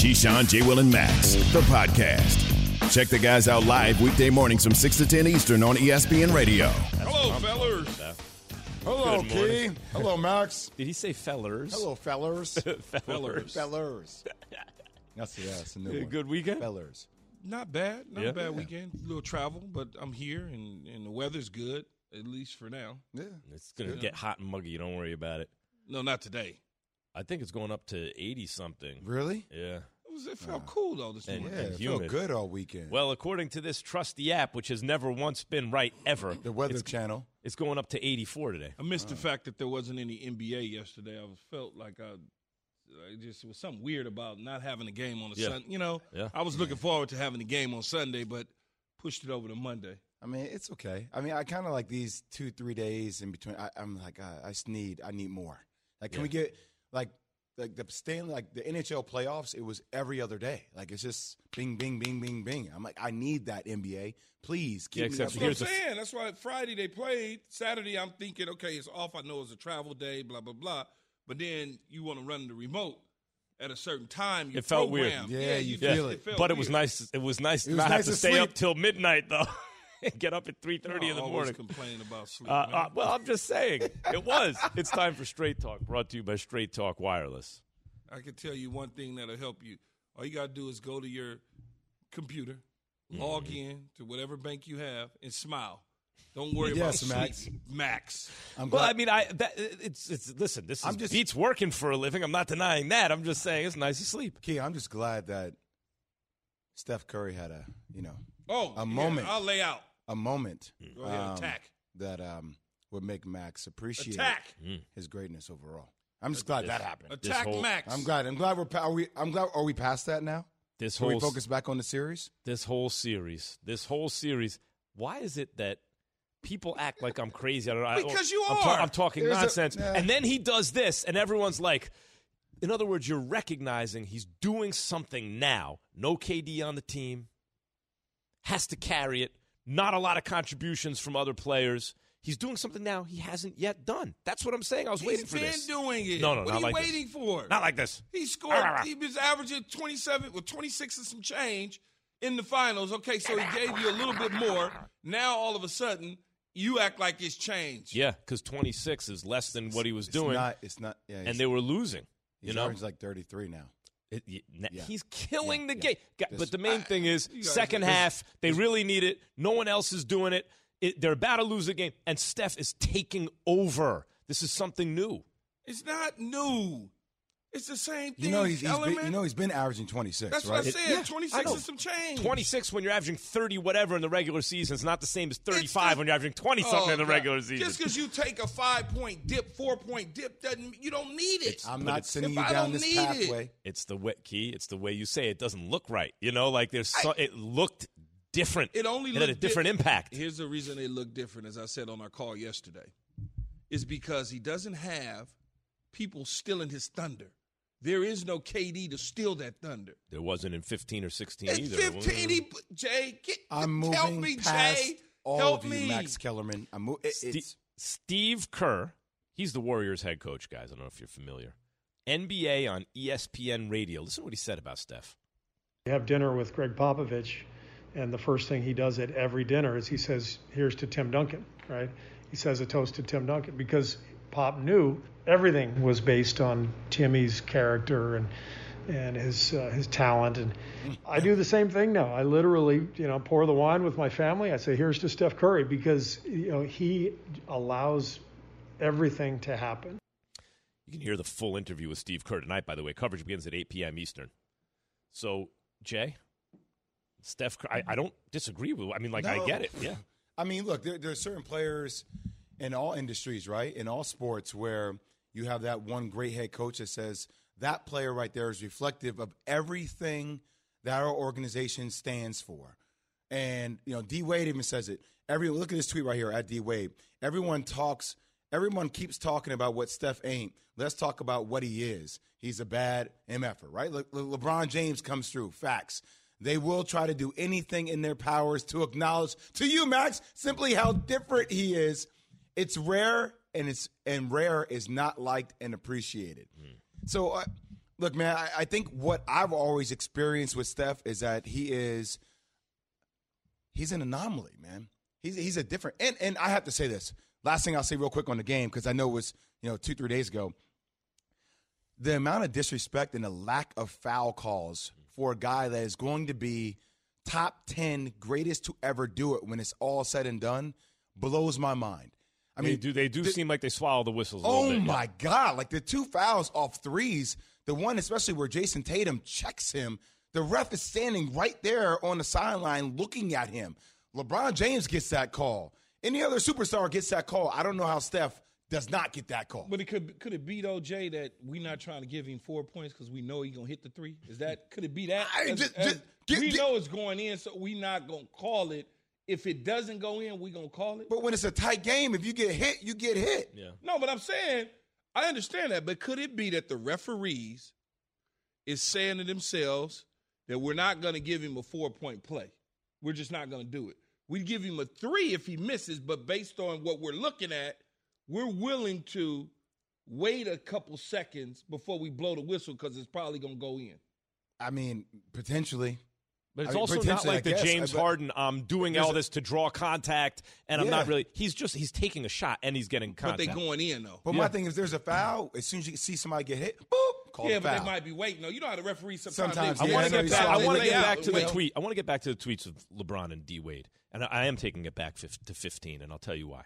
Keyshawn, J. Will, and Max, the podcast. Check the guys out live weekday mornings from 6 to 10 Eastern on ESPN Radio. Hello, fellers. Hello, Good Key. morning. Hello, Max. Did he say fellers? Hello, fellers. fellers. fellers. That's the that's the new one. Good weekend. Fellers. Not bad. Not Yeah. a bad weekend. A little travel, but I'm here and, and the weather's good, at least for now. Yeah. It's gonna get hot and muggy. Don't worry about it. No, not today. I think it's going up to eighty something. Really? Yeah. It, was, it felt uh, cool, though, this And- Yeah, morning. it felt good all weekend. Well, according to this trusty app, which has never once been right ever, the Weather it's, Channel. it's going up to eighty-four today. I missed the fact that there wasn't any NBA yesterday. I felt like I, I just it was something weird about not having a game on a Yeah. Sunday. You know, Yeah. I was looking forward to having a game on Sunday, but pushed it over to Monday. I mean, it's okay. I mean, I kind of like these two, three days in between. I, I'm like, I, I just need, I need more. Like, can Yeah. we get like, like the Stanley, like the NHL playoffs? It was every other day. Like, it's just bing, bing, bing, bing, bing. I'm like, I need that NBA. Please keep Yeah, me except up That's what I'm saying. That's why Friday they played. Saturday I'm thinking, okay, it's off. I know it's a travel day, blah blah blah. But then you want to run the remote at a certain time. You It felt weird. program. Yeah, you Yeah, feel it. felt but it was nice. It was nice It was not nice have to to stay sleep. up till midnight though. And Get up at three thirty in the Always morning. complaining about sleep. Uh, man. uh, well, I'm just saying it was. It's time for Straight Talk, brought to you by Straight Talk Wireless. I can tell you one thing that'll help you. All you gotta do is go to your computer, log Mm-hmm. in to whatever bank you have, and smile. Don't worry Yes, about Max. sleep. Max. I'm Well, glad- I mean, I that it's it's listen. This is I'm just- beats working for a living. I'm not denying that. I'm just saying it's nice to sleep. Key, I'm just glad that Steph Curry had a, you know, Oh, A yeah, moment. I'll lay out. A moment Go ahead, um, attack. that um, would make Max appreciate Attack. his greatness overall. I'm just glad that happened. Attack whole- Max. I'm glad. I'm glad we're. pa- Are we? I'm glad. Are we past that now? This Can we whole focus back on the series? this whole series, this whole series. Why is it that people act like I'm crazy? I don't know. I- Because you I'm, ta- are. I'm talking There's a- nonsense, and then he does this, and everyone's like. In other words, you're recognizing he's doing something now. No KD on the team. Has to carry it. Not a lot of contributions from other players. He's doing something now he hasn't yet done. That's what I'm saying. I was waiting He's for been this. doing it. No, no, what not are you like this. waiting for? Not like this. He scored. Ah, ah. he was averaging 27 with 26 and some change in the finals. Okay, so he gave you a little bit more. Now all of a sudden you act like it's changed. Yeah, because 26 is less than what he was It's doing, Not, it's not. Yeah. and they were losing. You he's know, averaging like 33 now. It- na- Yeah. he's killing Yeah, the yeah. game. Ga- This- But the main thing is, second this- half, they really need it. No one else is doing it. it. They're about to lose the game, and Steph is taking over. This is something new. It's not new. It's the same thing. You know he's, he's Kellerman. been, you know he's been averaging 26, That's right? what I It- said. yeah, 26 know. and some change. 26 when you're averaging 30 whatever in the regular season is not the same as 35 when you're averaging 20 something Oh, in the God. regular season. Just because you take a five point dip, four point dip, doesn't you don't need it. I'm not it's- sending you down this need it- pathway. it's the way, key. It's the way you say it. it doesn't look right. You know, like there's so, it looked different. It only it had a different di- impact. Here's the reason it looked different, as I said on our call yesterday, is because he doesn't have people stealing his thunder. There is no KD to steal that thunder. There wasn't in 15 or 16 It's either. 15. He, mm-hmm. Jay, get, I'm help me, past Jay. all help of you, me. Max Kellerman. I'm mo- it, Ste- it's, Steve Kerr, he's the Warriors head coach, guys. I don't know if you're familiar. NBA on ESPN radio. Listen to what he said about Steph. We have dinner with Gregg Popovich, and the first thing he does at every dinner is he says, "Here's to Tim Duncan." Right? He says a toast to Tim Duncan because Pop knew everything was based on Timmy's character and and his uh, his talent. And I do the same thing now. I literally, you know, pour the wine with my family. I say, "Here's to Steph Curry," because you know he allows everything to happen. You can hear the full interview with Steve Kerr tonight, by the way. Coverage begins at 8 p.m. Eastern. So, Jay, Steph Curry, I, I don't disagree with I mean, like, I get it. Yeah. I mean, look, there, there are certain players in all industries, right? In all sports, where you have that one great head coach that says that player right there is reflective of everything that our organization stands for. And you know, D Wade even says it. Everyone, look at this tweet right here at D Wade. Everyone talks. Everyone keeps talking about what Steph ain't. Let's talk about what he is. He's a bad MFer, right? Le- Le- LeBron James comes through. Facts. They will try to do anything in their powers to acknowledge to you, Max, simply how different he is. It's rare, and it's and rare is not liked and appreciated. So, uh, look, man, I, I think what I've always experienced with Steph is that he is he's an anomaly, man. He's he's a different and and I have to say this. Last thing I'll say real quick on the game because I know it was you know two three days ago. The amount of disrespect and the lack of foul calls for a guy that is going to be top ten greatest to ever do it when it's all said and done blows my mind. I I mean, do they do the- seem like they swallow the whistles? A Oh little bit, yeah. my God! Like the two fouls off threes, the one especially where Jayson Tatum checks him, the ref is standing right there on the sideline looking at him. LeBron James gets that call. Any other superstar gets that call. I don't know how Steph does not get that call. But it could could it be though, Jay, that we're not trying to give him four points because we know he's gonna hit the three? Is that could it be that? I- As- just- as- just- get- we get- know it's going in, so we're not gonna call it. If it doesn't go in, we gonna call it. But when it's a tight game, if you get hit, you get hit. Yeah. No, but I'm saying I understand that. But could it be that the referees is saying to themselves that we're not going to give him a four point play? We're just not going to do it. We'd give him a three if he misses, but based on what we're looking at, we're willing to wait a couple seconds before we blow the whistle because it's probably going to go in. I mean, potentially. But it's I mean, also not like I the guess, James Harden. I'm doing all this to draw contact, and I'm not really. He's just he's taking a shot and he's getting contact. But they contact. going in though. But Yeah. my thing is, there's a foul. As soon as you see somebody get hit, boop, call yeah, the but they might be waiting. No, you know how the referees sometimes. Sometimes, they, I want to get back. I want to get back to the tweet. I want to get back to the tweets of LeBron and D Wade, and I am taking it back to 15, and I'll tell you why.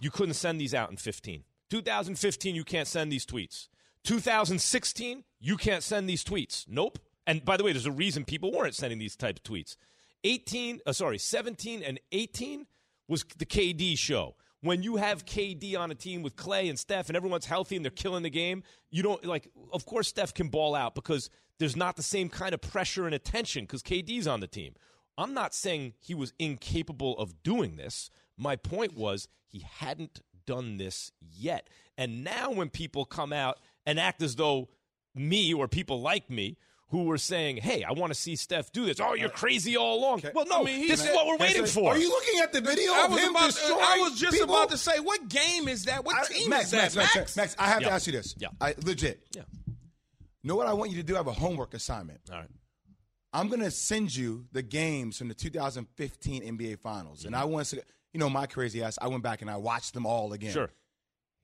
You couldn't send these out in 15. 2015, you can't send these tweets. 2016, you can't send these tweets. Nope. And by the way, there's a reason people weren't sending these type of tweets. 18, uh, sorry, 17 and 18 was the KD show. When you have KD on a team with Clay and Steph and everyone's healthy and they're killing the game, you don't like, of course, Steph can ball out because there's not the same kind of pressure and attention because KD's on the team. I'm not saying he was incapable of doing this. My point was he hadn't done this yet. And now when people come out and act as though me or people like me who were saying, "Hey, I want to see Steph do this." Oh, you're crazy all along. Well, no, I mean, this said- is what we're waiting say- for. Are you looking at the video I of was, him about, destroying I was just people? about to say, what game is that? What I- team Max, is that, Max, Max, Max, Max, I have Yeah. to ask you this. Yeah. I, legit. Yeah. Know what I want you to do? I have a homework assignment. All right. I'm going to send you the games from the 2015 NBA Finals. And I Mm-hmm. want to, you know, my crazy ass, I went back and I watched them all again. Sure.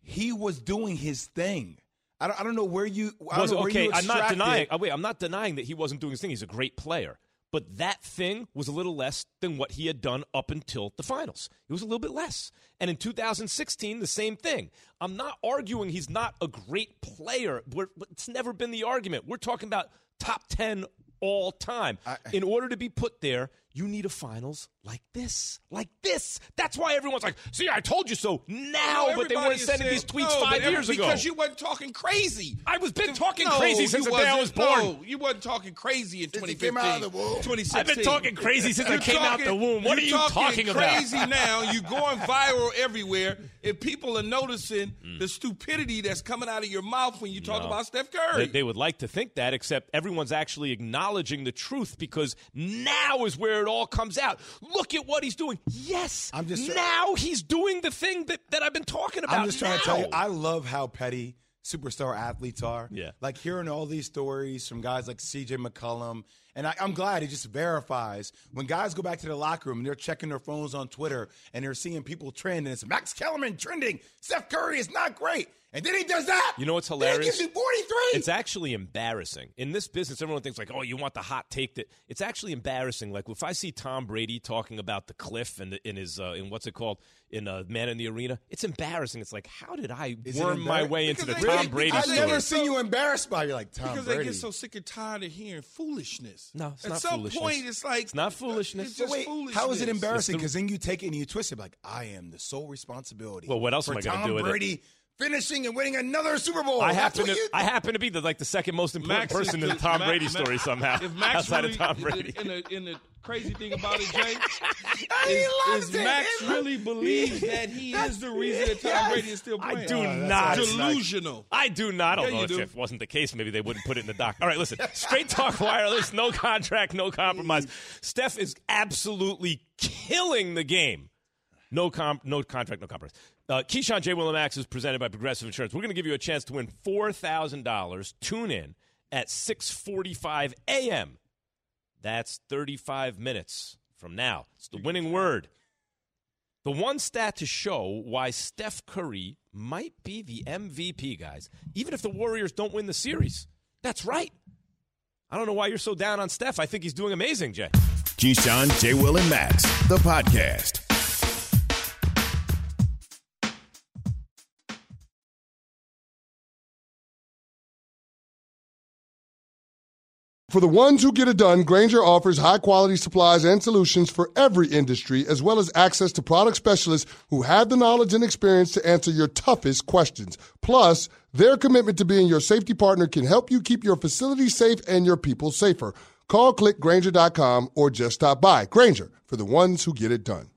He was doing his thing. I don't, I don't know where you, I was. Know, where okay, you I'm not denying. Oh, wait, I'm not denying that he wasn't doing his thing. He's a great player, but that thing was a little less than what he had done up until the finals. It was a little bit less. And in 2016, the same thing. I'm not arguing he's not a great player. We're, it's never been the argument. We're talking about top 10 all time. in order to be put there, you need a finals like this, like this. That's why everyone's like, "See, I told you so." Now, No, but they weren't sending said- these tweets no, five every- years ago because you weren't talking crazy. I was been talking No, crazy since you the day I wasn't. born. No, you wasn't talking crazy in Since 2015. came out of the womb. 2016. I've been talking crazy since I You're came out the womb. What are you're you talking about? crazy now. You're going viral everywhere. If people are noticing the stupidity that's coming out of your mouth when you talk Mm. No. about Steph Curry. They, they would like to think that, except everyone's actually acknowledging the truth because now is where it all comes out. Look at what he's doing. Yes, I'm just- now he's doing the thing that, that I've been talking about. I'm just trying to tell you. I love how petty superstar athletes are. Yeah. Like hearing all these stories from guys like CJ McCollum. And I, I'm glad it just verifies when guys go back to the locker room and they're checking their phones on Twitter and they're seeing people trend and it's Max Kellerman trending. Steph Curry is not great. And then he does that. You know what's Then hilarious? He gives you 43. It's actually embarrassing. In this business, everyone thinks like, "Oh, you want the hot take?" That it's actually embarrassing. Like if I see Tom Brady talking about the cliff and in his uh, in what's it called in uh, Man in the Arena, it's embarrassing. It's like, how did I Is it worm my embar- way into the Because they- Tom Brady I've never seen you embarrassed by you like Tom because Brady. they get so sick and tired of hearing foolishness. No, it's At not some foolishness. point, it's like It's not foolishness. It's just Wait, foolishness. how is it embarrassing? It's the- Because then you take it and you twist it like, I am the sole responsibility. Well, what else am I gonna do with it? Brady finishing and winning another Super Bowl. I That's happen to I happen to be the like the second most important Max is person in the- the Tom Ma- Brady story somehow If Max outside really, of Tom Brady. In the, in the crazy thing about it, Jay, is, is. Max He loves- really believes that he is the reason that Tom Yes. Brady is still playing. I do Oh, not. Delusional. I do not. Yeah, Although you if it wasn't the case, maybe they wouldn't put it in the doc. All right, listen. Straight talk wireless, no contract, no compromise. Steph is absolutely killing the game. No comp, no contract, no compromise. Uh, Keyshawn J. Willimax is presented by Progressive Insurance. We're going to give you a chance to win four thousand dollars. Tune in at six forty-five a.m. That's thirty-five minutes from now. It's the winning word. The one stat to show why Steph Curry might be the MVP, guys, even if the Warriors don't win the series. That's right. I don't know why you're so down on Steph. I think he's doing amazing, Jay. Keyshawn, J. Will, and Max, the podcast. For the ones who get it done, Grainger offers high quality supplies and solutions for every industry, as well as access to product specialists who have the knowledge and experience to answer your toughest questions. Plus, their commitment to being your safety partner can help you keep your facility safe and your people safer. Call clickgranger.com or just stop by. Grainger for the ones who get it done.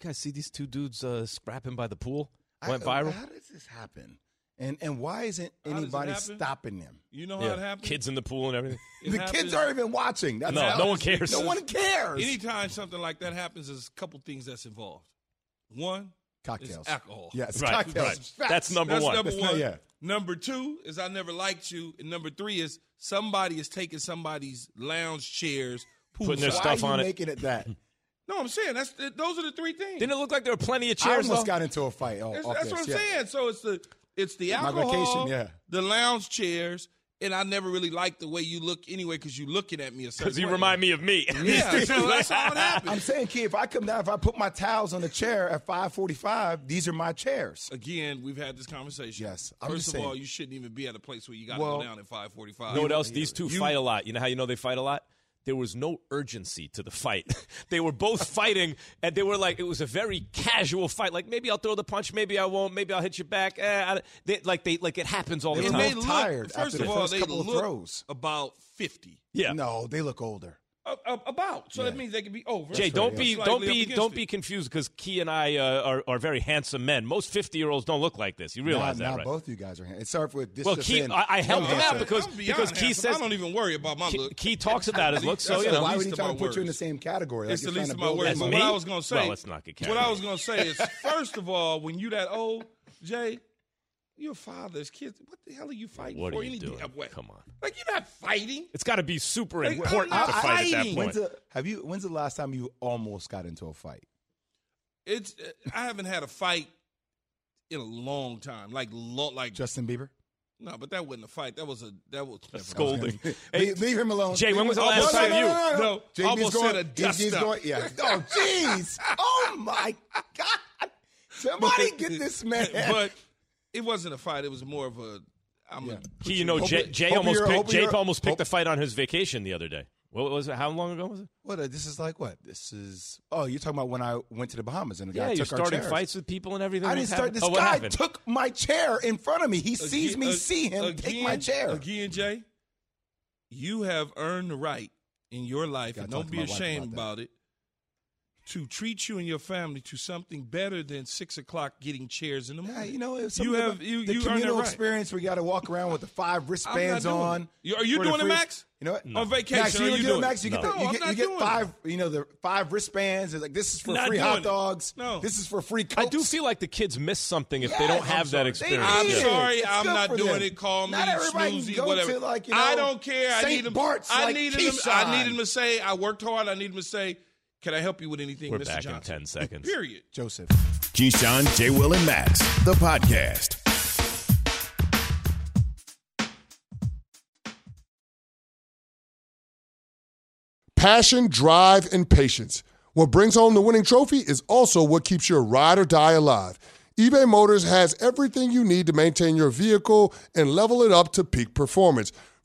You guys see these two dudes uh, scrapping by the pool? I- Went viral. How does this happen? And and why isn't How does it anybody stopping them? You know how it happens? Kids in the pool and everything. It the happens- kids aren't even watching. That's No, how- no one cares. No one cares. Anytime something like that happens, there's a couple things that's involved. One, Cocktails. is alcohol. Yes, Right, cocktails. right. That's number That's one. number That's not- one. yeah. Number two is I never liked you. And number three is somebody is taking somebody's lounge chairs, Putting their poolside. Why stuff are you on it. making it that? No, I'm saying that's those are the three things. Didn't it look like there were plenty of I chairs? almost though? got into a fight. Oh, That's, off that's this, what I'm yeah. saying. So it's the it's the My alcohol, vacation, yeah. the lounge chairs, and I never really liked the way you look anyway because you looking at me a certain Because you way. remind me of me. Yeah, so that's how it happened. I'm saying, kid, if I come down, if I put my towels on the chair at 5:45, these are my chairs. Again, we've had this conversation. Yes, I'm First just of all, saying. you shouldn't even be at a place where you got to Well, go down at 5:45. You know what else? These two You- fight a lot. You know how you know they fight a lot? There was no urgency to the fight. they were both fighting, and they were like, it was a very casual fight. Like maybe I'll throw the punch, maybe I won't, maybe I'll hit you back. Eh, I, they, like they like it happens all the They And time. they look look tired First after of the all, first they couple of look throws. about 50. yeah. No, they look older. Uh, uh, about. So that means they can be over. Jay, don't be Slightly don't be don't it. be confused because Key and I uh, are are very handsome men. Most fifty year olds don't look like this. You realize Nah, that, nah, right? both you guys are. It started with this. Well, Key, saying- I, I helped him out because because Key handsome. says I don't even worry about my Key, look. Key talks about his look. So you know, Why would least he of try to put you in the same category? It's like the you're least trying of my build worries. As But him what? I was gonna say, Well, let's not get what I was gonna say is, first of all, when you that old, Jay, your father's kids. What the hell are you fighting What for? are you Any doing? damn way? Come on. like you're not fighting. it's got to be super Like, important to not fight at that point. When's the, have you? When's the last time you almost got into a fight? It's uh, I haven't had a fight in a long time. Like lo- like Justin Bieber. no, but that wasn't a fight. That was a that was a mind. Scolding. leave, leave him alone. Jay, when was the alone. last no, time you- No, no, no, No, almost going, said a he's- he's dust-up. going. Yeah. Oh, jeez. Oh my God. Somebody get this man. but it wasn't a fight. It was more of a. I'm Yeah. a, Key, you know, Jay, Jay almost you're- picked, hope Jake almost picked hope- the fight on his vacation the other day. What was it? How long ago was it? What? Uh, this is like what? This is. Oh, you're talking about when I went to the Bahamas and the Yeah, guy took our starting chairs. fights with people and everything. I didn't start. This oh, guy happened? took my chair in front of me. He sees me uh, see him take my chair. Again, Jay, you have earned the right in your life, Gotta and don't be ashamed about about it, to treat you and your family to something better than six o'clock getting chairs in the Yeah, morning. you know, it's You have- about you- the you earned that communal right. experience. We got to walk around with the five wristbands on. You- are you for the doing it, Max? You know what? On vacation, Max, are you, you do doing it, it? Max. You No. get, the, you I'm get, you get doing it. five. You know the five wristbands. It's like this is for Not free doing hot it. dogs. No. this is for free. I do feel like the kids miss something if they don't have that experience. I'm need Yeah. it. sorry, It's I'm not doing them. it. Call me Not everybody can snoozy, whatever. to, like, you know, I don't care. I need him. Bart's, I like needed him. I Keyshawn. needed him to say, "I worked hard." I need him to say, "Can I help you with anything, We're Mr. back in 10 seconds. Period. Joseph. Keyshawn, J. Will, and Max, the podcast. Passion, drive, and patience. What brings home the winning trophy is also what keeps your ride or die alive. eBay Motors has everything you need to maintain your vehicle and level it up to peak performance.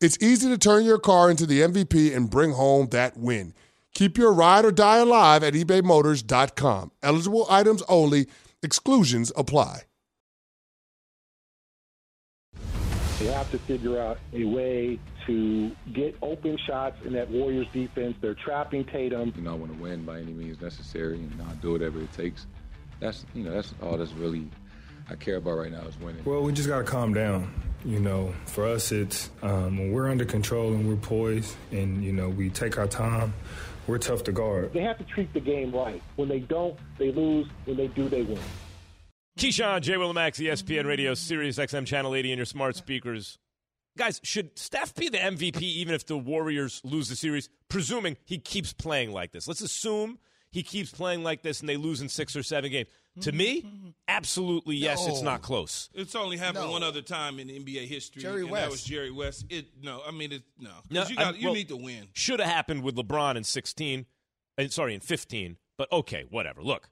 it's easy to turn your car into the MVP and bring home that win. Keep your ride or die alive at ebaymotors.com. Eligible items only, exclusions apply. They have to figure out a way to get open shots in that Warriors defense. They're trapping Tatum. You know, I want to win by any means necessary, and I'll do whatever it takes. That's you know, that's all that's really I care about right now is winning. Well, we just got to calm down. You know, for us, it's um, when we're under control and we're poised, and you know, we take our time. We're tough to guard. They have to treat the game right. When they don't, they lose. When they do, they win. Keyshawn, J. Willimax, ESPN Radio, Sirius XM Channel 80 in your smart speakers. Guys, should Steph be the MVP even if the Warriors lose the series? Presuming he keeps playing like this. Let's assume he keeps playing like this and they lose in six or seven games. To me, absolutely yes, it's not close. It's only happened No. one other time in NBA history, Jerry and West. that was Jerry West. It no, I mean it no. 'Cause No, you got I'm- you well, need to win. Should have happened with LeBron in 16, uh, sorry, in 15, but okay, whatever. Look,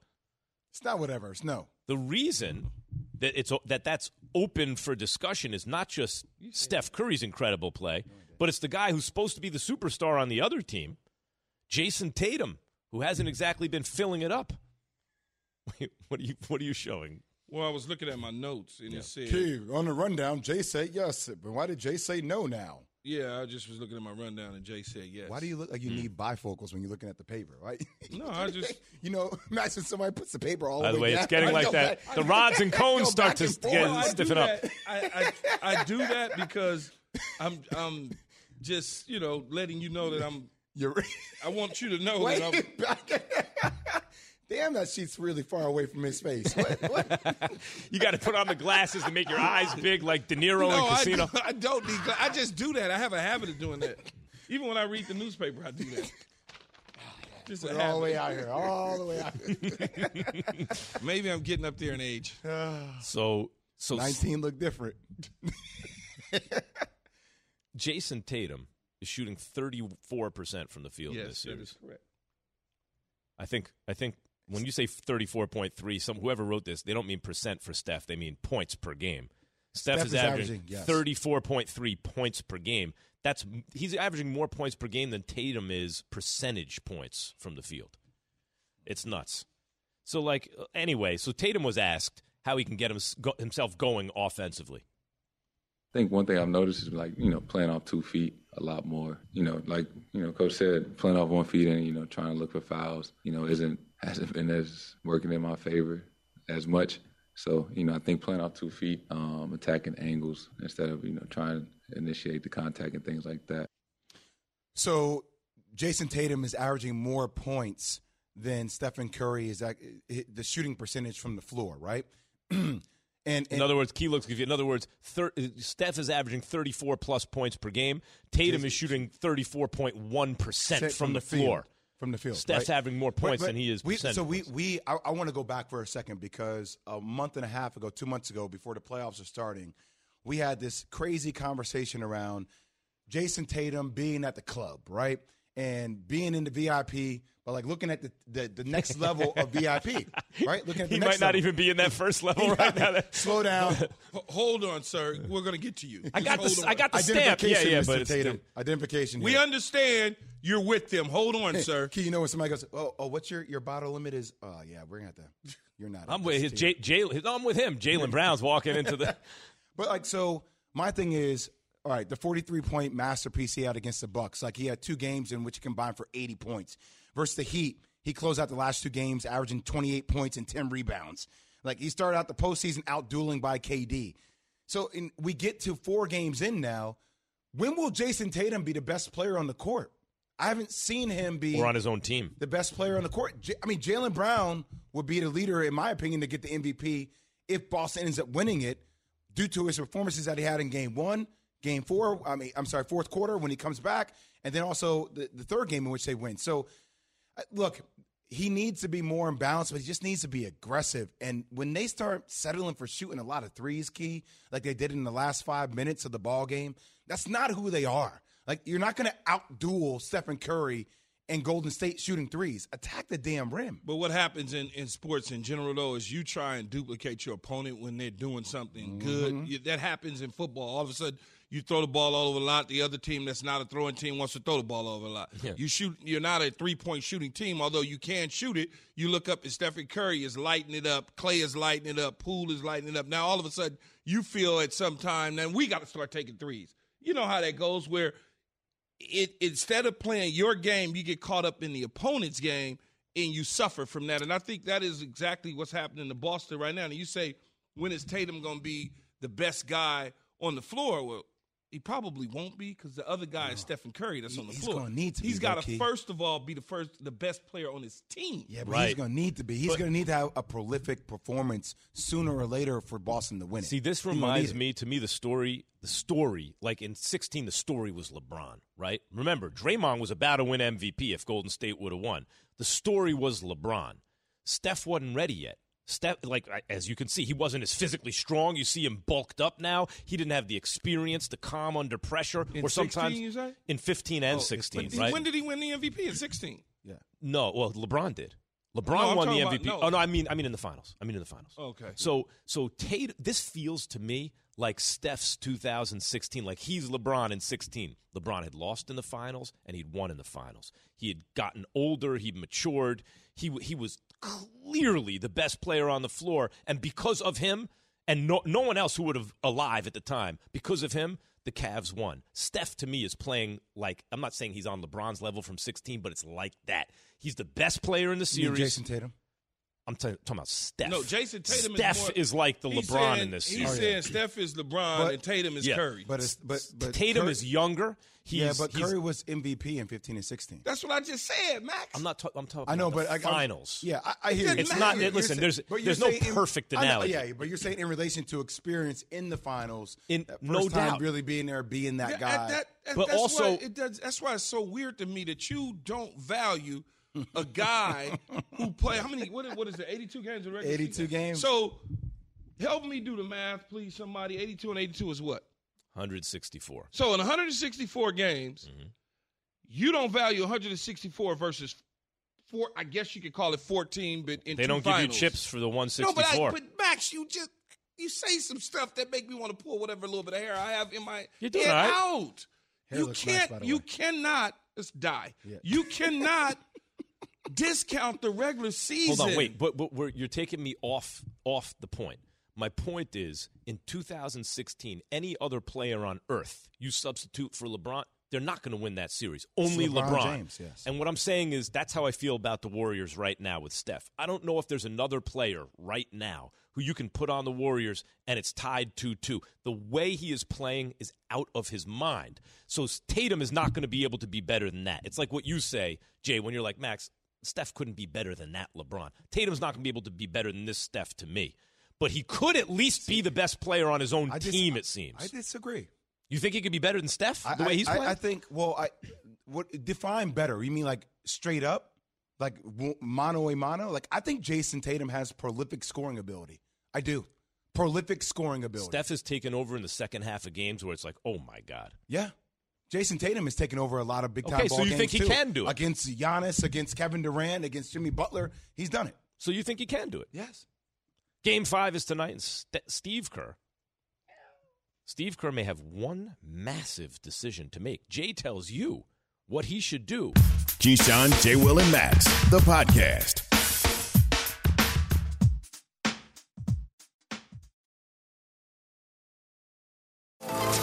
It's not whatever. It's no. the reason that it's that that's open for discussion is not just Steph Curry's incredible play, but it's the guy who's supposed to be the superstar on the other team, Jayson Tatum, who hasn't exactly been filling it up. What are you what are you showing? Well, I was looking at my notes and it said, Key, on the rundown, Jay said yes, but why did Jay say no now? yeah, I just was looking at my rundown and Jay said yes. Why do you look like you hmm. need bifocals when you're looking at the paper, right? No, I just- you know, imagine somebody puts the paper all By the way, down. it's getting I like go that. The rods and cones start to get- forth. Well, stiffen up. I, I, I do that because I'm I'm just you know letting you know that I'm. You're I want you to know Wait, that I'm. back. Damn, that sheet's really far away from his face. What? what? You got to put on the glasses to make your eyes big like De Niro No, in Casino. do- I don't need. gla- I just do that. I have a habit of doing that. Even when I read the newspaper, I do that. Just a Put it all the way out here, all the way out here. Maybe I'm getting up there in age. So so 19 look different. Jayson Tatum is shooting 34% from the field this Yes, series. correct. I think I think when you say 34.3, some whoever wrote this, they don't mean percent for Steph, they mean points per game. Steph, Steph is, is averaging, averaging, yes. 34.3 points per game. That's he's averaging more points per game than Tatum is percentage points from the field. It's nuts. So like anyway, so Tatum was asked how he can get him, himself going offensively. I think one thing I've noticed is like you know playing off two feet a lot more. You know, like you know, coach said, playing off one feet and you know trying to look for fouls. You know, isn't hasn't been as working in my favor as much. So you know, I think playing off two feet, um, attacking angles instead of you know trying to initiate the contact and things like that. So Jayson Tatum is averaging more points than Stephen Curry is at the shooting percentage from the floor, right? and, and In other words, key looks give you. In other words, thir- uh, Steph is averaging 34 plus points per game. Tatum is shooting 34.1 percent from, the, field. floor. From the field, Steph's right? having more points But- but than he is. We, so we we I, I want to go back for a second because a month and a half ago, two months ago, before the playoffs are starting, we had this crazy conversation around Jayson Tatum being at the club, right, and being in the VIP, but like looking at the the, the next level of VIP, right? Looking at the he next might not level. even be in that first level right now. Slow down. H- Hold on, sir. We're going to get to you. I got Just the I got the on. stamp. Yeah, Identification, yeah, Mr. but it's Tatum. Identification. We here. understand you're with them. Hold on, sir. Key, you know when somebody goes, "Oh, oh, what's your your bottle limit?" Is oh yeah, we're gonna have to. You're not. I'm with his team. Jay, Jay, I'm with him. Jaylen Brown's walking into the. But like, so my thing is, all right, the 43 point masterpiece he had against the Bucks. Like he had two games in which he combined for 80 points. Versus the Heat, he closed out the last two games averaging 28 points and 10 rebounds. Like he started out the postseason out dueling by KD. So in, we get to four games in now. When will Jayson Tatum be the best player on the court? I haven't seen him be We're on his own team. the best player on the court. J- I mean, Jaylen Brown would be the leader, in my opinion, to get the MVP if Boston ends up winning it due to his performances that he had in game one, game four. I mean, I'm sorry, fourth quarter when he comes back, and then also the, the third game in which they win. So, look, he needs to be more in balance, but he just needs to be aggressive. And when they start settling for shooting a lot of threes, key like they did in the last five minutes of the ball game, that's not who they are. Like you're not going to outduel Stephen Curry and Golden State shooting threes. Attack the damn rim. But what happens in, in sports in general, though, is you try and duplicate your opponent when they're doing something Mm-hmm. good. That happens in football. All of a sudden, you throw the ball all over a lot. The other team that's not a throwing team wants to throw the ball over a lot. Yeah. You shoot. You're not a three point shooting team, although you can shoot it. You look up and Stephen Curry is lighting it up. Clay is lighting it up. Poole is lighting it up. Now all of a sudden, you feel at some time, then we got to start taking threes. You know how that goes. Where it instead of playing your game, you get caught up in the opponent's game and you suffer from that. And I think that is exactly what's happening to Boston right now. And you say, when is Tatum going to be the best guy on the floor? Well, he probably won't be because the other guy is Stephen Curry that's on the He's floor. gonna need to be, He's got to first of all be the first, the best player on his team. Yeah, but Right. he's going to need to be. He's But- going to need to have a prolific performance sooner or later for Boston to win it. See, this He reminds me to me the story, the story, like in 16, the story was LeBron, right? Remember, Draymond was about to win MVP if Golden State would have won. The story was LeBron. Steph wasn't ready yet. Steph, like as you can see, he wasn't as physically strong. You see him bulked up now. He didn't have the experience to calm under pressure. In or sometimes 16, you say? in 15 and Oh, 16, but right? When did he win the MVP? In 16. Yeah. No, well, LeBron did. Oh, LeBron No, won the talking about- MVP. no. Oh no, I mean, I mean in the finals. I mean in the finals. Okay. So, so Tate, this feels to me like Steph's 2016. Like he's LeBron in 16. LeBron had lost in the finals and he'd won in the finals. He had gotten older. He'd matured. He he was clearly the best player on the floor, and because of him, and no no one else who would have alive at the time, because of him. The Cavs won. Steph to me is playing like I'm not saying he's on LeBron's level from 16, but it's like that. He's the best player in the series. Jayson Tatum. I'm t- talking about Steph. No, Jayson Tatum Steph is more, like the LeBron saying- in this He's series. saying Steph is LeBron But- and Tatum is Yeah. Curry. But it's but but Tatum Curry- is younger. He's, yeah, but he's- Curry was MVP in 15 and 16. That's what I just said, Max. I'm not. Ta- I'm talking. I know, about but the I, I'm- finals. Yeah, I, I hear you. It's not- You're- listen, you're there's- saying- but there's no saying in- perfect know, analogy. yeah, but you're saying in relation to experience in the finals, In- that no time doubt. really being there, being that Yeah, guy. that- that- But that's also- why it does, that's why it's so weird to me that you don't value a guy who played how many what, what is it 82 games in regular 82 season? games. So help me do the math, please. Somebody 82 and 82 is what? 164. So in 164 games, Mm-hmm. you don't value 164 versus four. I guess you could call it 14, but in They two don't finals. give you chips for the No, 164. but, I, but Max, you just you say some stuff that make me want to pull whatever little bit of hair I have in my You're doing head all right. out. Hair you looks can't. by the you way. cannot. Let's die. Yeah. You cannot discount the regular season. Hold on, wait. But, but we're, you're taking me off off the point. My point is, in 2016, any other player on earth you substitute for LeBron, they're not going to win that series. Only LeBron LeBron. James, yes. And what I'm saying is, that's how I feel about the Warriors right now with Steph. I don't know if there's another player right now who you can put on the Warriors and it's tied 2 2. The way he is playing is out of his mind. So Tatum is not going to be able to be better than that. It's like what you say, Jay, when you're like, Max, Steph couldn't be better than that LeBron. Tatum's not going to be able to be better than this Steph to me. But he could at least be the best player on his own I dis- team, it seems. I disagree. you think he could be better than Steph the I, way he's I, playing? I think. Well, I what define better? You mean like straight up, like mano a mano? Like I think Jayson Tatum has prolific scoring ability. I do. Prolific scoring ability. Steph has taken over in the second half of games where it's like, oh my God. Yeah. Jayson Tatum has taken over a lot of big time Okay, ball so you games think he too. can do it? against Giannis, against Kevin Durant, against Jimmy Butler. He's done it. So you think he can do it? Yes. Game five is tonight, and St- Steve Kerr. Steve Kerr may have one massive decision to make. Jay tells you what he should do. Keyshawn, J. Will, and Max, the podcast.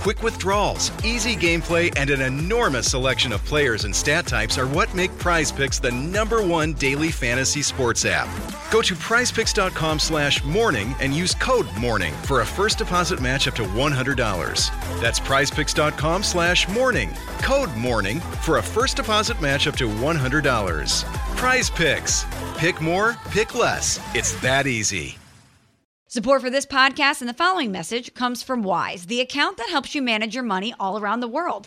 Quick withdrawals, easy gameplay, and an enormous selection of players and stat types are what make Prize Picks the number one daily fantasy sports app. Go to prizepicks.com slash morning and use code morning for a first deposit match up to $100. That's prizepicks.com slash morning. Code morning for a first deposit match up to $100. Prize Picks. Pick more, pick less. It's that easy. Support for this podcast and the following message comes from Wise, the account that helps you manage your money all around the world.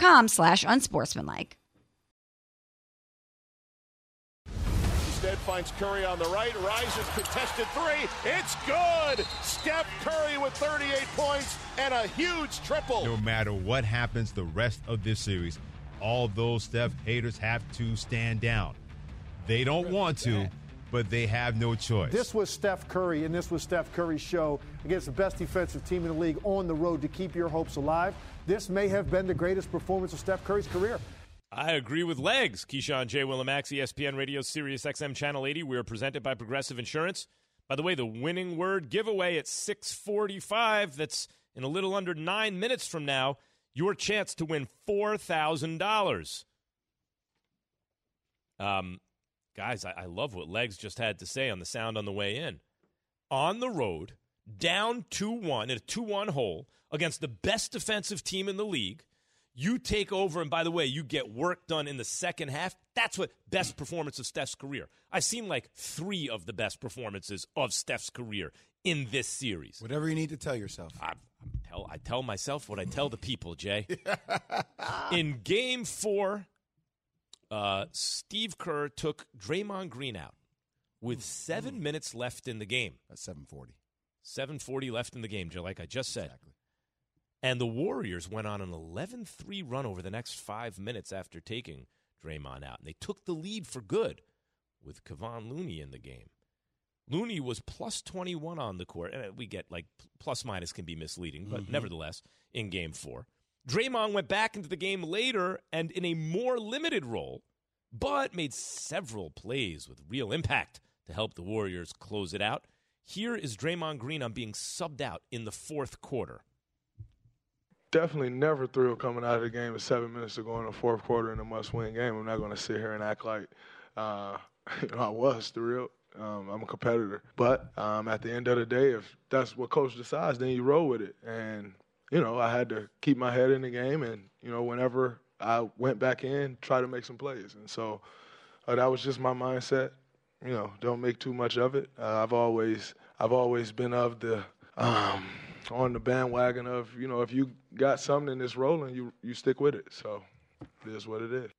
slash unsportsmanlike. Instead finds Curry on the right, rises contested three. It's good. Steph Curry with 38 points and a huge triple. No matter what happens the rest of this series, all those Steph haters have to stand down. They don't want to, but they have no choice. This was Steph Curry, and this was Steph Curry's show against the best defensive team in the league on the road to keep your hopes alive. This may have been the greatest performance of Steph Curry's career. I agree with Legs. Keyshawn J. Willimax, ESPN Radio, Sirius XM Channel 80. We are presented by Progressive Insurance. By the way, the winning word giveaway at 645, that's in a little under nine minutes from now, your chance to win $4,000. Um, guys, I, I love what Legs just had to say on the sound on the way in. On the road, down 2 1 in a 2 1 hole against the best defensive team in the league. You take over, and by the way, you get work done in the second half. That's what best performance of Steph's career. I've seen like three of the best performances of Steph's career in this series. Whatever you need to tell yourself. I, tell, I tell myself what I tell the people, Jay. in game four, uh, Steve Kerr took Draymond Green out with seven minutes left in the game. That's 740. 740 left in the game, Joe, like I just said. Exactly. And the Warriors went on an 11 3 run over the next five minutes after taking Draymond out. And they took the lead for good with Kevon Looney in the game. Looney was plus 21 on the court. And we get like plus minus can be misleading, but mm-hmm. nevertheless, in game four. Draymond went back into the game later and in a more limited role, but made several plays with real impact to help the Warriors close it out. Here is Draymond Green on being subbed out in the fourth quarter definitely never thrilled coming out of the game with seven minutes to go in the fourth quarter in a must-win game. I'm not going to sit here and act like uh, I was thrilled. Um, I'm a competitor, but um, at the end of the day, if that's what coach decides, then you roll with it. And you know, I had to keep my head in the game, and you know, whenever I went back in, try to make some plays. And so uh, that was just my mindset. You know, don't make too much of it. Uh, I've always, I've always been of the. Um, on the bandwagon of you know if you got something that's rolling, you you stick with it. So it is what it is.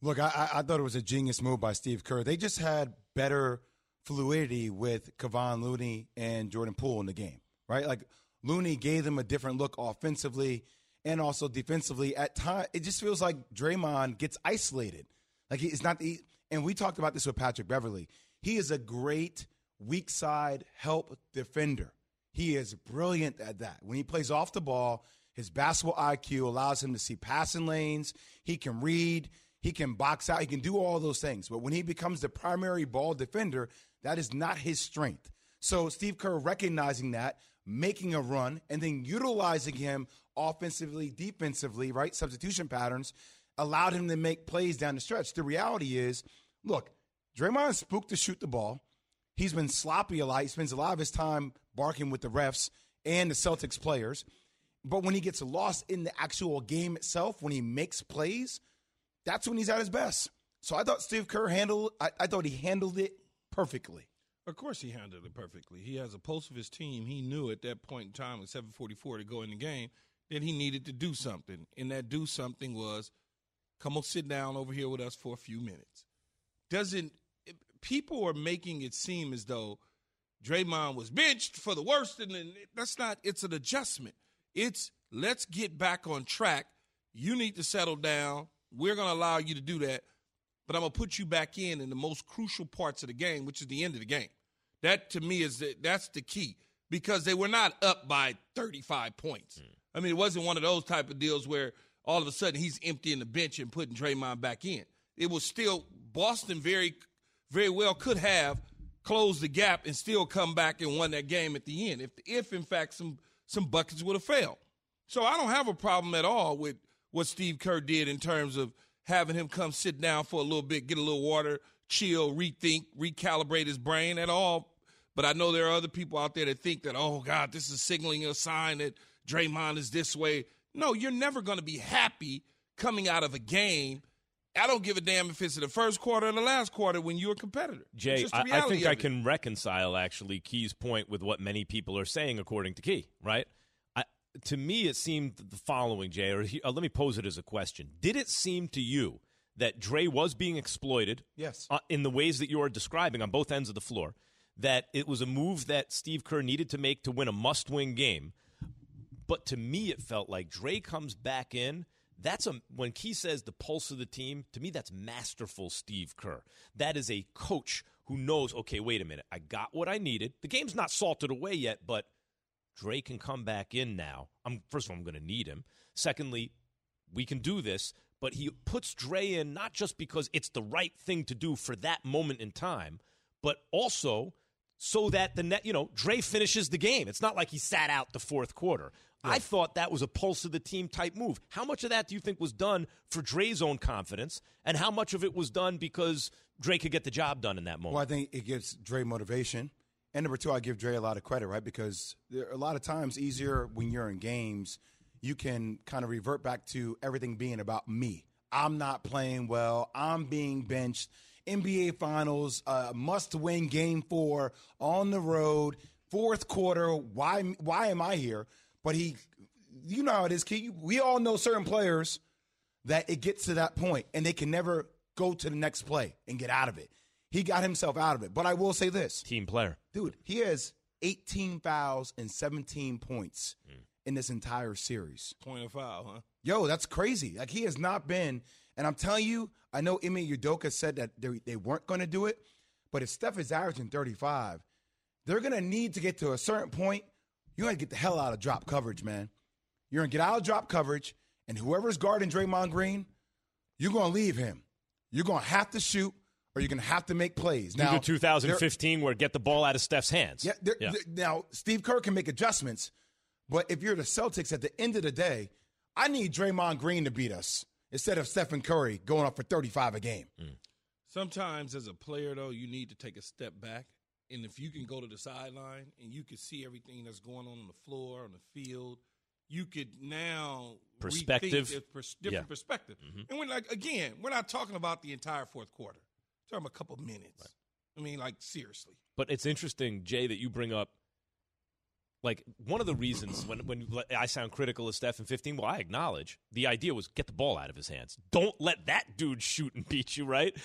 Look, I, I thought it was a genius move by Steve Kerr. They just had better fluidity with Kevon Looney and Jordan Poole in the game, right? Like Looney gave them a different look offensively and also defensively. At time, it just feels like Draymond gets isolated. Like it's not the. And we talked about this with Patrick Beverley. He is a great weak side help defender. He is brilliant at that. When he plays off the ball, his basketball IQ allows him to see passing lanes. He can read. He can box out. He can do all those things. But when he becomes the primary ball defender, that is not his strength. So Steve Kerr recognizing that, making a run, and then utilizing him offensively, defensively, right? Substitution patterns allowed him to make plays down the stretch. The reality is, look, Draymond spooked to shoot the ball. He's been sloppy a lot. He spends a lot of his time barking with the refs and the Celtics players. But when he gets lost in the actual game itself, when he makes plays, that's when he's at his best. So I thought Steve Kerr handled. I, I thought he handled it perfectly. Of course, he handled it perfectly. He has a pulse of his team. He knew at that point in time, at 7:44 to go in the game, that he needed to do something, and that do something was, come on, sit down over here with us for a few minutes. Doesn't people are making it seem as though Draymond was benched for the worst, and then that's not. It's an adjustment. It's let's get back on track. You need to settle down. We're going to allow you to do that, but I'm going to put you back in in the most crucial parts of the game, which is the end of the game. That to me is the, that's the key because they were not up by 35 points. Mm. I mean, it wasn't one of those type of deals where all of a sudden he's emptying the bench and putting Draymond back in. It was still Boston very, very well could have closed the gap and still come back and won that game at the end if, if in fact some some buckets would have failed. So I don't have a problem at all with what Steve Kerr did in terms of having him come sit down for a little bit, get a little water, chill, rethink, recalibrate his brain at all. But I know there are other people out there that think that, oh God, this is signaling a sign that Draymond is this way. No, you're never going to be happy coming out of a game I don't give a damn if it's in the first quarter or the last quarter when you're a competitor. Jay, I, I, think I can reconcile actually Key's point with what many people are saying, according to Key. Right? I, to me, it seemed the following, Jay. Or he, uh, let me pose it as a question: Did it seem to you that Dre was being exploited? Yes. Uh, in the ways that you are describing on both ends of the floor. That it was a move that Steve Kerr needed to make to win a must-win game. But to me, it felt like Dre comes back in that's a when Key says the pulse of the team, to me that's masterful Steve Kerr. That is a coach who knows, okay, wait a minute, I got what I needed. The game's not salted away yet, but Dre can come back in now. I'm first of all, I'm gonna need him. Secondly, we can do this, but he puts Dre in not just because it's the right thing to do for that moment in time, but also so that the net, you know, Dre finishes the game. It's not like he sat out the fourth quarter. I thought that was a pulse of the team type move. How much of that do you think was done for Dre's own confidence, and how much of it was done because Dre could get the job done in that moment? Well, I think it gives Dre motivation. And number two, I give Dre a lot of credit, right? Because there are a lot of times easier when you're in games, you can kind of revert back to everything being about me. I'm not playing well. I'm being benched. NBA Finals, uh, must win game four on the road, fourth quarter. Why, why am I here? But he, you know how it is, Key. We all know certain players that it gets to that point and they can never go to the next play and get out of it. He got himself out of it. But I will say this team player. Dude, he has 18 fouls and 17 points mm. in this entire series. Point of foul, huh? Yo, that's crazy. Like, he has not been. And I'm telling you, I know Ime Udoka said that they, they weren't going to do it. But if Steph is averaging 35, they're going to need to get to a certain point you got to get the hell out of drop coverage, man. You're going to get out of drop coverage, and whoever's guarding Draymond Green, you're going to leave him. You're going to have to shoot, or you're going to have to make plays. Now, 2015, where get the ball out of Steph's hands. Yeah, yeah. Now, Steve Kerr can make adjustments, but if you're the Celtics at the end of the day, I need Draymond Green to beat us instead of Stephen Curry going up for 35 a game. Mm. Sometimes, as a player, though, you need to take a step back and if you can go to the sideline and you can see everything that's going on on the floor, on the field, you could now perspective, pers- different yeah. perspective. Mm-hmm. And we're like, again, we're not talking about the entire fourth quarter. We're talking about a couple minutes. Right. I mean, like seriously. But it's interesting, Jay, that you bring up. Like one of the reasons when when I sound critical of Steph in 15, well, I acknowledge the idea was get the ball out of his hands. Don't let that dude shoot and beat you, right?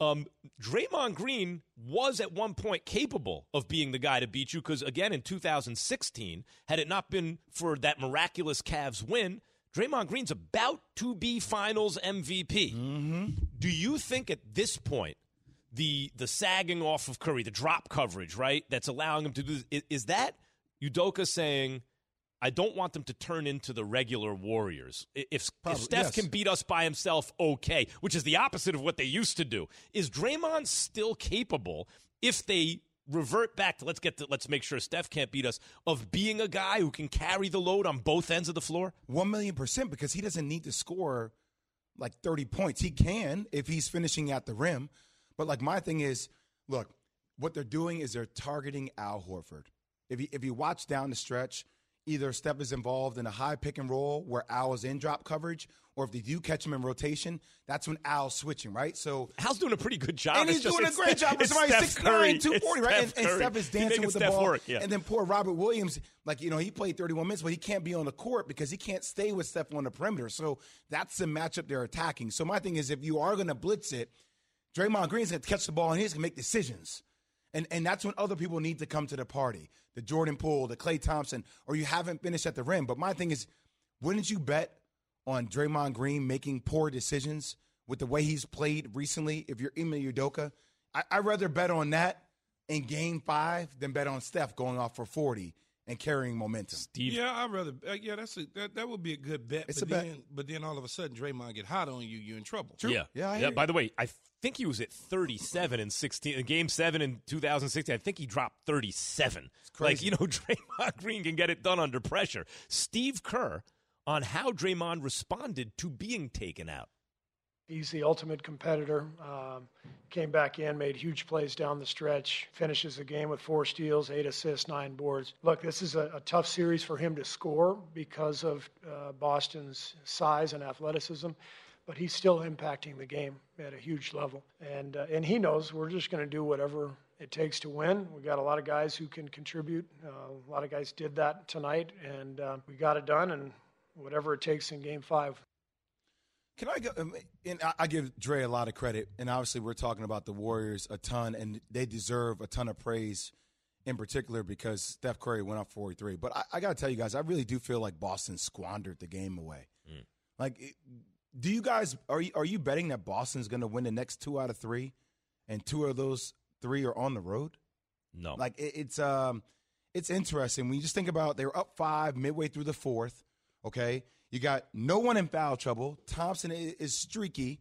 Um, Draymond Green was at one point capable of being the guy to beat you because, again, in 2016, had it not been for that miraculous Cavs win, Draymond Green's about to be Finals MVP. Mm-hmm. Do you think at this point, the the sagging off of Curry, the drop coverage, right, that's allowing him to do is, is that Udoka saying – I don't want them to turn into the regular Warriors. If, Probably, if Steph yes. can beat us by himself, okay, which is the opposite of what they used to do. Is Draymond still capable if they revert back to let's get to let's make sure Steph can't beat us of being a guy who can carry the load on both ends of the floor? One million percent because he doesn't need to score like 30 points. He can if he's finishing at the rim. But like my thing is, look, what they're doing is they're targeting Al Horford. If you if you watch down the stretch – either Steph is involved in a high pick and roll where Al is in drop coverage, or if they do catch him in rotation, that's when Al's switching, right? So Al's doing a pretty good job. and he's just- doing a great job. it's Somebody Steph 6'9", Curry. 240, It's right? And, Steph and Curry. Steph is dancing with the Steph ball. work, yeah. And then poor Robert Williams, like you know, he played 31 minutes, but he can't be on the court because he can't stay with Steph on the perimeter. So that's the matchup they're attacking. So my thing is, if you are going to blitz it, Draymond Green's going to catch the ball and he's going to make decisions. And and that's when other people need to come to the party. The Jordan Poole, the Klay Thompson, or you haven't finished at the rim. But my thing is, wouldn't you bet on Draymond Green making poor decisions with the way he's played recently? If you're Ime Udoka, I, I'd rather bet on that in Game Five than bet on Steph going off for 40 and carrying momentum. Steve. Yeah, I'd rather. Uh, yeah, that's a that, that would be a good bet. It's but a bet. then, But then all of a sudden, Draymond get hot on you, you're in trouble. True. Yeah, yeah. By the way, I think he was at 37 in 16 Game Seven in 2016. I think he dropped 37. Like you know, Draymond Green can get it done under pressure. Steve Kerr on how Draymond responded to being taken out. He's the ultimate competitor. Um, came back in, made huge plays down the stretch, finishes the game with four steals, eight assists, nine boards. Look, this is a, a tough series for him to score because of uh, Boston's size and athleticism, but he's still impacting the game at a huge level. And, uh, and he knows we're just going to do whatever it takes to win. We got a lot of guys who can contribute. Uh, a lot of guys did that tonight, and uh, we got it done, and whatever it takes in game five. Can I go? um, And I- I give Dre a lot of credit, and obviously we're talking about the Warriors a ton, and they deserve a ton of praise, in particular because Steph Curry went up 43. But I, I got to tell you guys, I really do feel like Boston squandered the game away. Like, do you guys are you, are you betting that Boston's going to win the next two out of three, and two of those three are on the road? No. Like it, it's um, it's interesting when you just think about they were up five midway through the fourth. Okay, you got no one in foul trouble. Thompson is, streaky.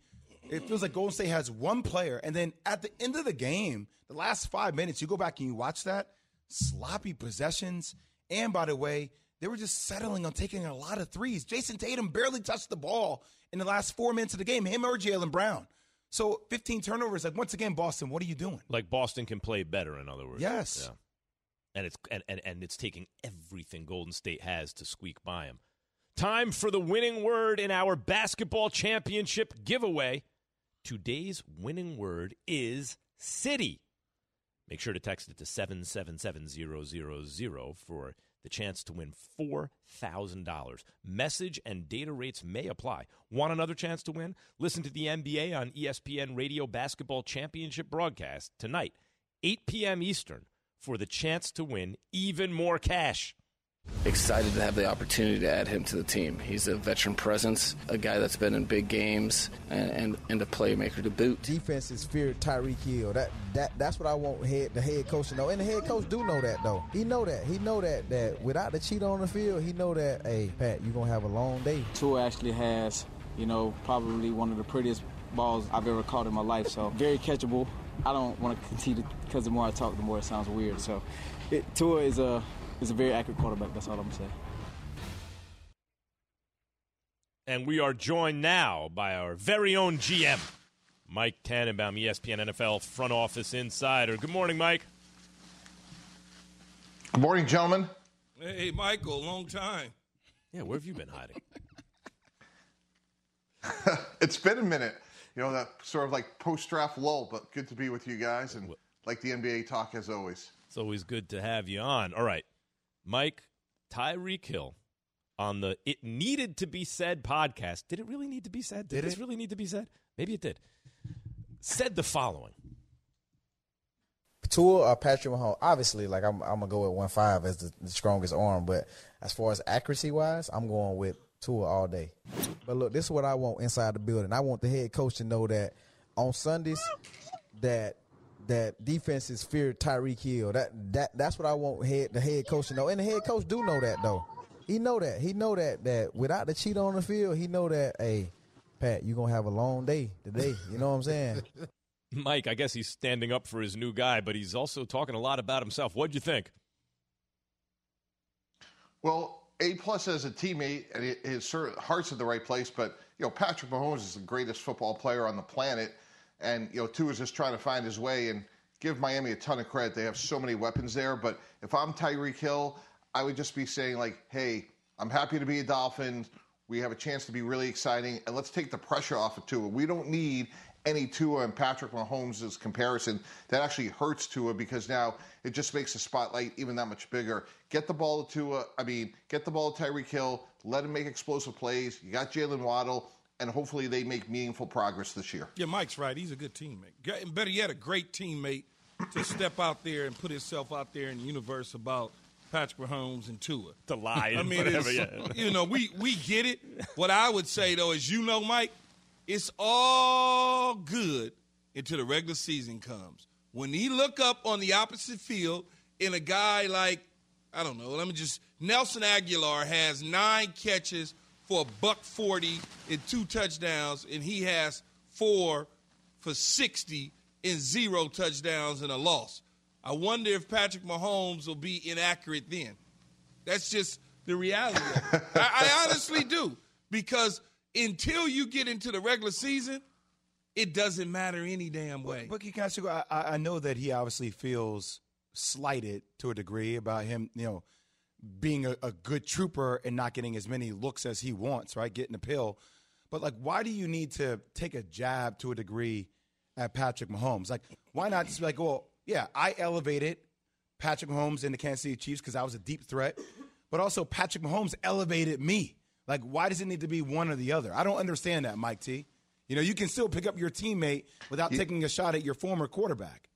It feels like Golden State has one player, and then at the end of the game, the last five minutes, you go back and you watch that sloppy possessions. And by the way, they were just settling on taking a lot of threes. Jayson Tatum barely touched the ball in the last four minutes of the game. Him or Jaylen Brown. So 15 turnovers. Like once again, Boston, what are you doing? Like Boston can play better, in other words. Yes. Yeah. And it's and, and, and it's taking everything Golden State has to squeak by him. Time for the winning word in our basketball championship giveaway. Today's winning word is city. Make sure to text it to 777000 for the chance to win $4,000. Message and data rates may apply. Want another chance to win? Listen to the NBA on ESPN Radio Basketball Championship broadcast tonight, 8 p.m. Eastern, for the chance to win even more cash. Excited to have the opportunity to add him to the team. He's a veteran presence, a guy that's been in big games, and, and, and a playmaker to boot. Defense is fear Tyreek Hill. That that that's what I want head the head coach to know. And the head coach do know that though. He know that. He know that that without the cheat on the field, he know that, hey, Pat, you're gonna have a long day. Tua actually has, you know, probably one of the prettiest balls I've ever caught in my life. So very catchable. I don't want to continue because the more I talk, the more it sounds weird. So it, Tua is a is a very accurate quarterback. That's all I'm saying. And we are joined now by our very own GM, Mike Tannenbaum, ESPN NFL front office insider. Good morning, Mike. Good morning, gentlemen. Hey, Michael, long time. Yeah, where have you been hiding? it's been a minute. You know, that sort of like post draft lull, but good to be with you guys and like the NBA talk as always. It's always good to have you on. All right, Mike, Tyreek Hill on the It Needed to Be Said podcast. Did it really need to be said? Did, Did this it? really need to be said? Maybe it did. Said the following. Tua or Patrick Mahomes, obviously, like I'm, I'm gonna go with one five as the, the strongest arm, but as far as accuracy wise, I'm going with Tua all day. But look, this is what I want inside the building. I want the head coach to know that on Sundays, that that defenses fear Tyreek Hill. That that that's what I want head the head coach to know, and the head coach do know that though. He know that. He know that that without the cheat on the field, he know that. Hey, Pat, you're gonna have a long day today. You know what I'm saying? Mike, I guess he's standing up for his new guy, but he's also talking a lot about himself. What'd you think? Well, A plus as a teammate, and his heart's in the right place. But you know, Patrick Mahomes is the greatest football player on the planet, and you know, Tua is just trying to find his way and give Miami a ton of credit. They have so many weapons there. But if I'm Tyreek Hill, I would just be saying like, hey, I'm happy to be a Dolphin. We have a chance to be really exciting, and let's take the pressure off of Tua. We don't need any Tua and Patrick Mahomes' comparison. That actually hurts Tua because now it just makes the spotlight even that much bigger. Get the ball to Tua. I mean, get the ball to Tyreek Hill. Let him make explosive plays. You got Jaylen Waddle, and hopefully they make meaningful progress this year. Yeah, Mike's right. He's a good teammate. And better yet, a great teammate to step out there and put himself out there in the universe about Patrick Mahomes and Tua. To lie I mean, whatever, yeah. you know, we we get it. What I would say though is, you know, Mike, it's all good until the regular season comes. When he look up on the opposite field and a guy like, I don't know, let me just Nelson Agholor has nine catches for a buck forty and two touchdowns, and he has four for sixty and zero touchdowns and a loss. I wonder if Patrick Mahomes will be inaccurate then. That's just the reality. I, I honestly do because until you get into the regular season, it doesn't matter any damn way. But can I ask? I, I I know that he obviously feels slighted to a degree about him, you know, being a, a good trooper and not getting as many looks as he wants, right? Getting a pill. But like, why do you need to take a jab to a degree at Patrick Mahomes? Like, why not just be like, well, yeah, I elevated Patrick Mahomes in the Kansas City Chiefs because I was a deep threat, but also Patrick Mahomes elevated me. Like, why does it need to be one or the other? I don't understand that, Mike T. You know, you can still pick up your teammate without taking a shot at your former quarterback.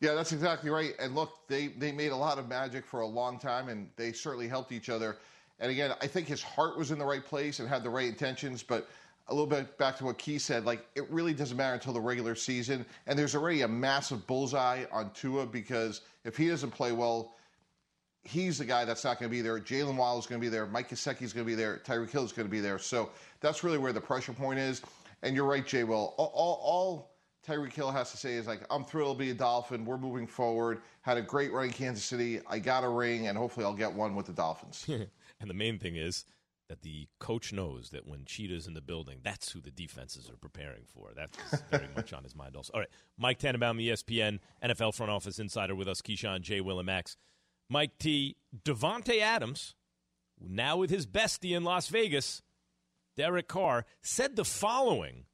Yeah, that's exactly right. And look, they they made a lot of magic for a long time, and they certainly helped each other. And again, I think his heart was in the right place and had the right intentions. But a little bit back to what Key said, like it really doesn't matter until the regular season. And there's already a massive bullseye on Tua because if he doesn't play well, he's the guy that's not going to be there. Jaylen Waddle is going to be there. Mike Gesicki is going to be there. Tyreek Hill is going to be there. So that's really where the pressure point is. And you're right, Jay. Will all, all, all Tyreek Hill has to say is like, I'm thrilled to be a Dolphin. We're moving forward. Had a great run in Kansas City. I got a ring, and hopefully I'll get one with the Dolphins. and the main thing is that the coach knows that when Cheetah's in the building, that's who the defenses are preparing for. That's very much on his mind also. All right, Mike Tannenbaum, ESPN, NFL front office insider with us, Keyshawn, J. Will, and Max. Mike T. Davante Adams, now with his bestie in Las Vegas, Derek Carr, said the following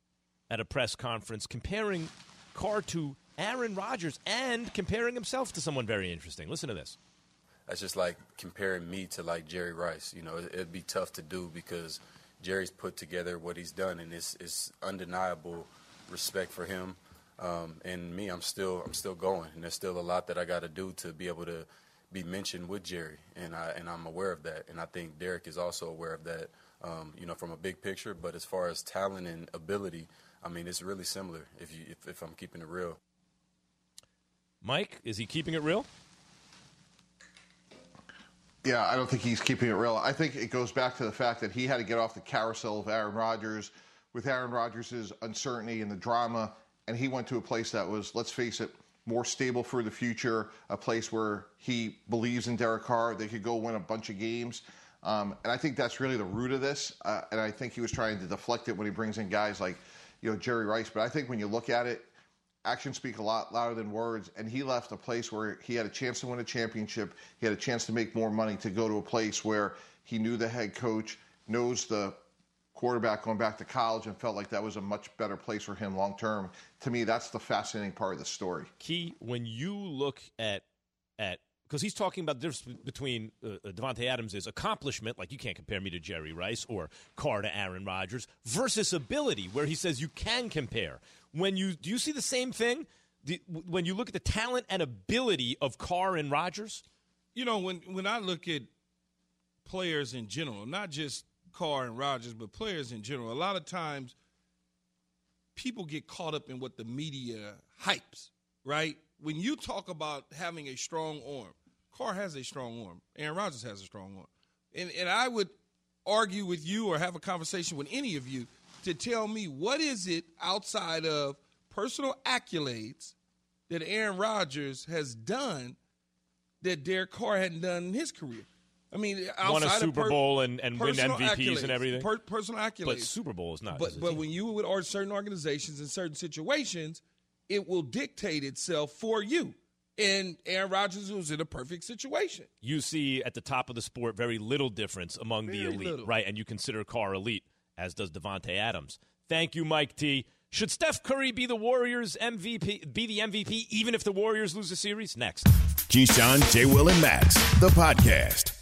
at a press conference comparing Carr to Aaron Rodgers and comparing himself to someone very interesting. Listen to this. That's just like comparing me to like Jerry Rice. You know, it, it'd be tough to do because Jerry's put together what he's done, and it's, it's undeniable respect for him. Um, and me, I'm still I'm still going, and there's still a lot that I got to do to be able to be mentioned with Jerry, and I and I'm aware of that, and I think Derek is also aware of that. Um, you know, from a big picture, but as far as talent and ability, I mean, it's really similar. If you if, if I'm keeping it real. Mike, is he keeping it real? Yeah, I don't think he's keeping it real. I think it goes back to the fact that he had to get off the carousel of Aaron Rodgers with Aaron Rodgers' uncertainty and the drama, and he went to a place that was, let's face it, more stable for the future, a place where he believes in Derek Carr. They could go win a bunch of games. Um, and I think that's really the root of this. Uh, and I think he was trying to deflect it when he brings in guys like, you know, Jerry Rice. But I think when you look at it, actions speak a lot louder than words. And he left a place where he had a chance to win a championship. He had a chance to make more money to go to a place where he knew the head coach, knows the quarterback going back to college, and felt like that was a much better place for him long term. To me, that's the fascinating part of the story. Key, when you look at at because he's talking about the difference between uh, Davante Adams' accomplishment, like you can't compare me to Jerry Rice or Carr to Aaron Rodgers, versus ability, where he says you can compare. When you do you see the same thing? The, when you look at the talent and ability of Carr and Rodgers, You know, when when I look at players in general, not just Carr and Rodgers, but players in general, a lot of times people get caught up in what the media hypes, right? When you talk about having a strong arm, Carr has a strong arm. Aaron Rodgers has a strong arm. And and I would argue with you or have a conversation with any of you to tell me what is it outside of personal accolades that Aaron Rodgers has done that Derek Carr hadn't done in his career. I mean, outside won a of Super per- Bowl and, and win MVPs accolades, and everything. per- personal accolades, But Super Bowl is not. But but when you would or certain organizations in certain situations, it will dictate itself for you. And Aaron Rodgers was in a perfect situation. You see at the top of the sport very little difference among the elite, little. right? And you consider Carr elite, as does Davante Adams. Thank you, Mike T. Should Steph Curry be the Warriors MVP? Be the MVP even if the Warriors lose a series? Next. Keyshawn, J. Will, and Max, the podcast.